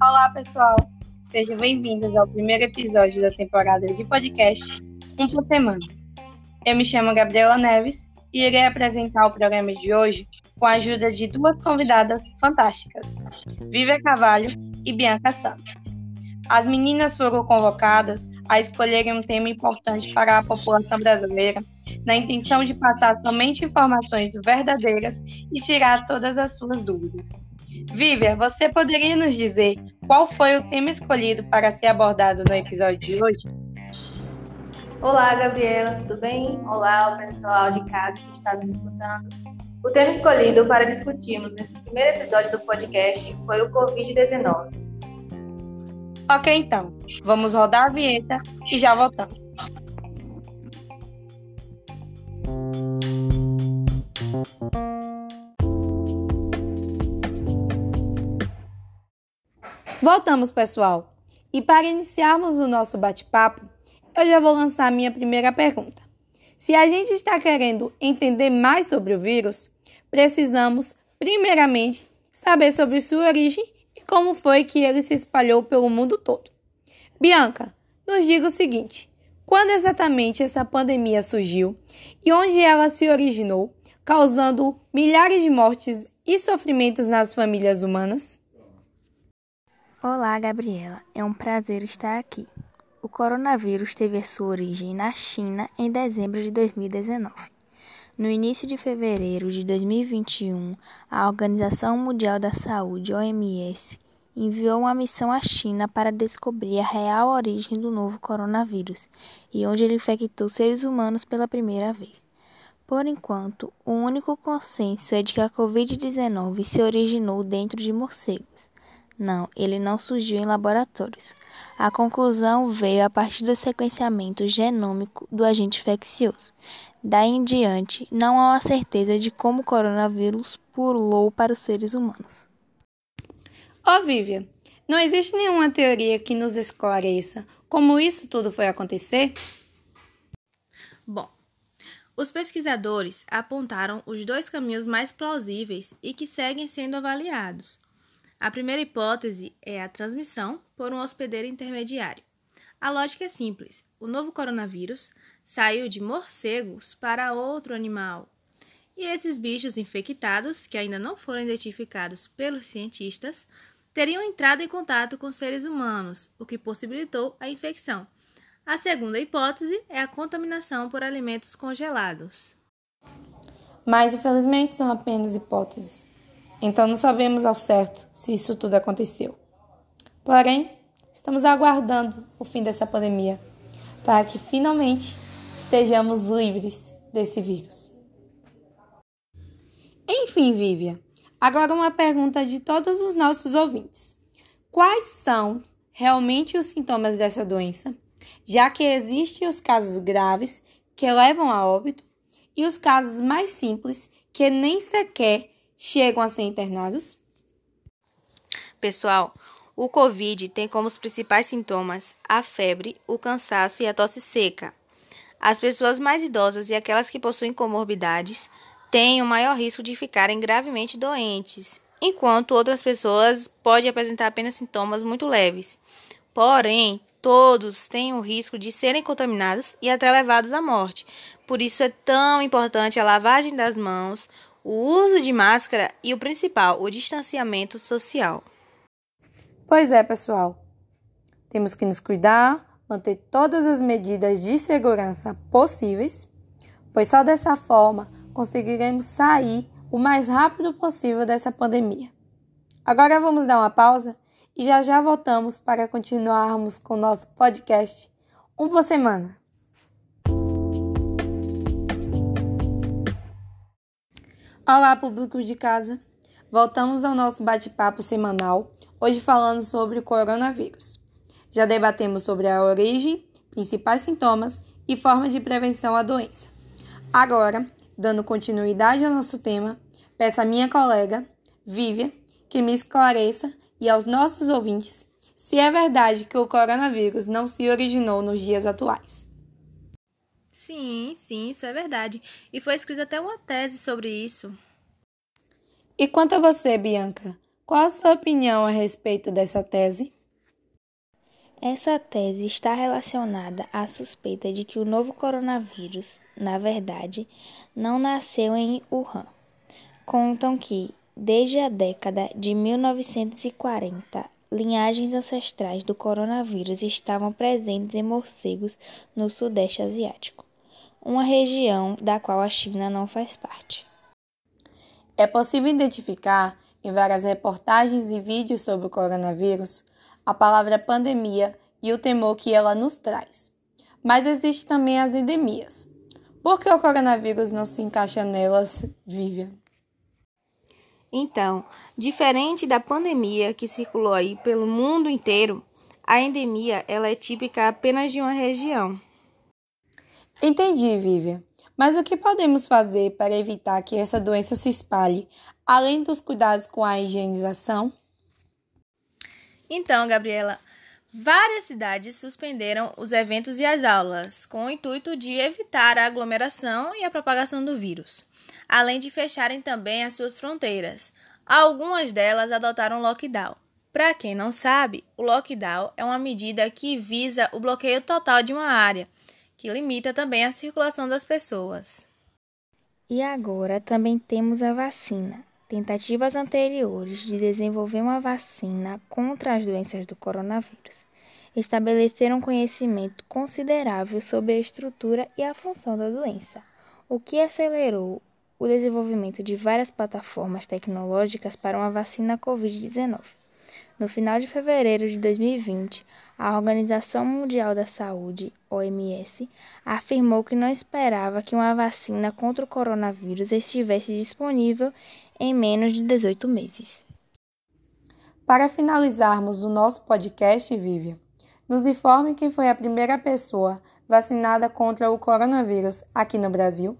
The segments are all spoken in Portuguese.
Olá, pessoal. Sejam bem-vindos ao primeiro episódio da temporada de podcast Um por Semana. Eu me chamo Gabriela Neves e irei apresentar o programa de hoje com a ajuda de duas convidadas fantásticas, Vivian Carvalho e Bianca Santos. As meninas foram convocadas a escolherem um tema importante para a população brasileira, na intenção de passar somente informações verdadeiras e tirar todas as suas dúvidas. Vivian, você poderia nos dizer qual foi o tema escolhido para ser abordado no episódio de hoje? Olá, Gabriela, tudo bem? Olá, o pessoal de casa que está nos escutando. O tema escolhido para discutirmos nesse primeiro episódio do podcast foi o Covid-19. Ok, então, vamos rodar a vinheta e já voltamos. Voltamos, pessoal. E para iniciarmos o nosso bate-papo, eu já vou lançar minha primeira pergunta. Se a gente está querendo entender mais sobre o vírus, precisamos, primeiramente, saber sobre sua origem e como foi que ele se espalhou pelo mundo todo. Bianca, nos diga o seguinte: quando exatamente essa pandemia surgiu e onde ela se originou, causando milhares de mortes e sofrimentos nas famílias humanas? Olá, Gabriela. É um prazer estar aqui. O coronavírus teve a sua origem na China em dezembro de 2019. No início de fevereiro de 2021, a Organização Mundial da Saúde, OMS, enviou uma missão à China para descobrir a real origem do novo coronavírus e onde ele infectou seres humanos pela primeira vez. Por enquanto, o único consenso é de que a Covid-19 se originou dentro de morcegos. Não, ele não surgiu em laboratórios. A conclusão veio a partir do sequenciamento genômico do agente infeccioso. Daí em diante, não há uma certeza de como o coronavírus pulou para os seres humanos. Ó oh, Vivian, não existe nenhuma teoria que nos esclareça como isso tudo foi acontecer? Bom, os pesquisadores apontaram os dois caminhos mais plausíveis e que seguem sendo avaliados. A primeira hipótese é a transmissão por um hospedeiro intermediário. A lógica é simples: o novo coronavírus saiu de morcegos para outro animal. E esses bichos infectados, que ainda não foram identificados pelos cientistas, teriam entrado em contato com seres humanos, o que possibilitou a infecção. A segunda hipótese é a contaminação por alimentos congelados. Mas, infelizmente, são apenas hipóteses. Então não sabemos ao certo se isso tudo aconteceu. Porém, estamos aguardando o fim dessa pandemia para que finalmente estejamos livres desse vírus. Enfim, Vivian, agora uma pergunta de todos os nossos ouvintes. Quais são realmente os sintomas dessa doença? Já que existem os casos graves que levam a óbito e os casos mais simples que nem sequer chegam a ser internados? Pessoal, o Covid tem como os principais sintomas a febre, o cansaço e a tosse seca. As pessoas mais idosas e aquelas que possuem comorbidades têm o maior risco de ficarem gravemente doentes, enquanto outras pessoas podem apresentar apenas sintomas muito leves. Porém, todos têm o risco de serem contaminados e até levados à morte. Por isso é tão importante a lavagem das mãos, o uso de máscara e o principal, o distanciamento social. Pois é, pessoal. Temos que nos cuidar, manter todas as medidas de segurança possíveis, pois só dessa forma conseguiremos sair o mais rápido possível dessa pandemia. Agora vamos dar uma pausa e já já voltamos para continuarmos com o nosso podcast um por semana. Olá, público de casa! Voltamos ao nosso bate-papo semanal, hoje falando sobre o coronavírus. Já debatemos sobre a origem, principais sintomas e forma de prevenção à doença. Agora, dando continuidade ao nosso tema, peço à minha colega, Vívia, que me esclareça e aos nossos ouvintes se é verdade que o coronavírus não se originou nos dias atuais. Sim, sim, isso é verdade. E foi escrita até uma tese sobre isso. E quanto a você, Bianca, qual a sua opinião a respeito dessa tese? Essa tese está relacionada à suspeita de que o novo coronavírus, na verdade, não nasceu em Wuhan. Contam que, desde a década de 1940, linhagens ancestrais do coronavírus estavam presentes em morcegos no Sudeste Asiático, uma região da qual a China não faz parte. É possível identificar, em várias reportagens e vídeos sobre o coronavírus, a palavra pandemia e o temor que ela nos traz. Mas existem também as endemias. Por que o coronavírus não se encaixa nelas, Vivian? Então, diferente da pandemia que circulou aí pelo mundo inteiro, a endemia ela é típica apenas de uma região. Entendi, Vivian. Mas o que podemos fazer para evitar que essa doença se espalhe, além dos cuidados com a higienização? Então, Gabriela, várias cidades suspenderam os eventos e as aulas, com o intuito de evitar a aglomeração e a propagação do vírus, além de fecharem também as suas fronteiras. Algumas delas adotaram lockdown. Para quem não sabe, o lockdown é uma medida que visa o bloqueio total de uma área, que limita também a circulação das pessoas. E agora também temos a vacina. Tentativas anteriores de desenvolver uma vacina contra as doenças do coronavírus estabeleceram conhecimento considerável sobre a estrutura e a função da doença, o que acelerou o desenvolvimento de várias plataformas tecnológicas para uma vacina Covid-19. No final de fevereiro de 2020, a Organização Mundial da Saúde, OMS, afirmou que não esperava que uma vacina contra o coronavírus estivesse disponível em menos de 18 meses. Para finalizarmos o nosso podcast, Vivian, nos informe quem foi a primeira pessoa vacinada contra o coronavírus aqui no Brasil.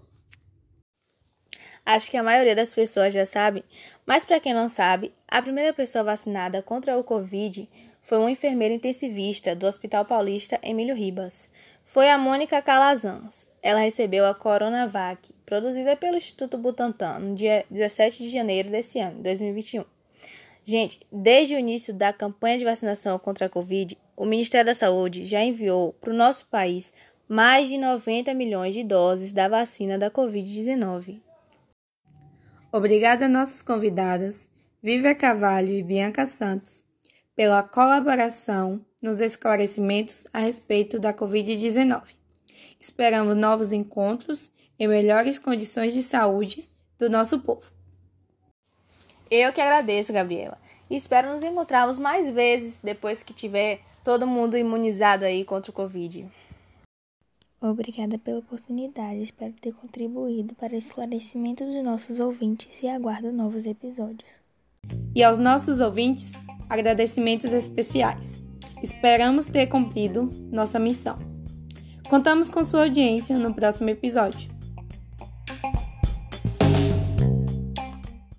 Acho que a maioria das pessoas já sabe, mas para quem não sabe, a primeira pessoa vacinada contra o Covid foi uma enfermeira intensivista do Hospital Paulista Emílio Ribas. Foi a Mônica Calazans. Ela recebeu a Coronavac, produzida pelo Instituto Butantan, no dia 17 de janeiro desse ano, 2021. Gente, desde o início da campanha de vacinação contra a Covid, o Ministério da Saúde já enviou para o nosso país mais de 90 milhões de doses da vacina da Covid-19. Obrigada a nossas convidadas, Vívia Cavalho e Bianca Santos, pela colaboração nos esclarecimentos a respeito da Covid-19. Esperamos novos encontros em melhores condições de saúde do nosso povo. Eu que agradeço, Gabriela. E espero nos encontrarmos mais vezes depois que tiver todo mundo imunizado aí contra o Covid. Obrigada pela oportunidade, espero ter contribuído para o esclarecimento dos nossos ouvintes e aguardo novos episódios. E aos nossos ouvintes, agradecimentos especiais. Esperamos ter cumprido nossa missão. Contamos com sua audiência no próximo episódio.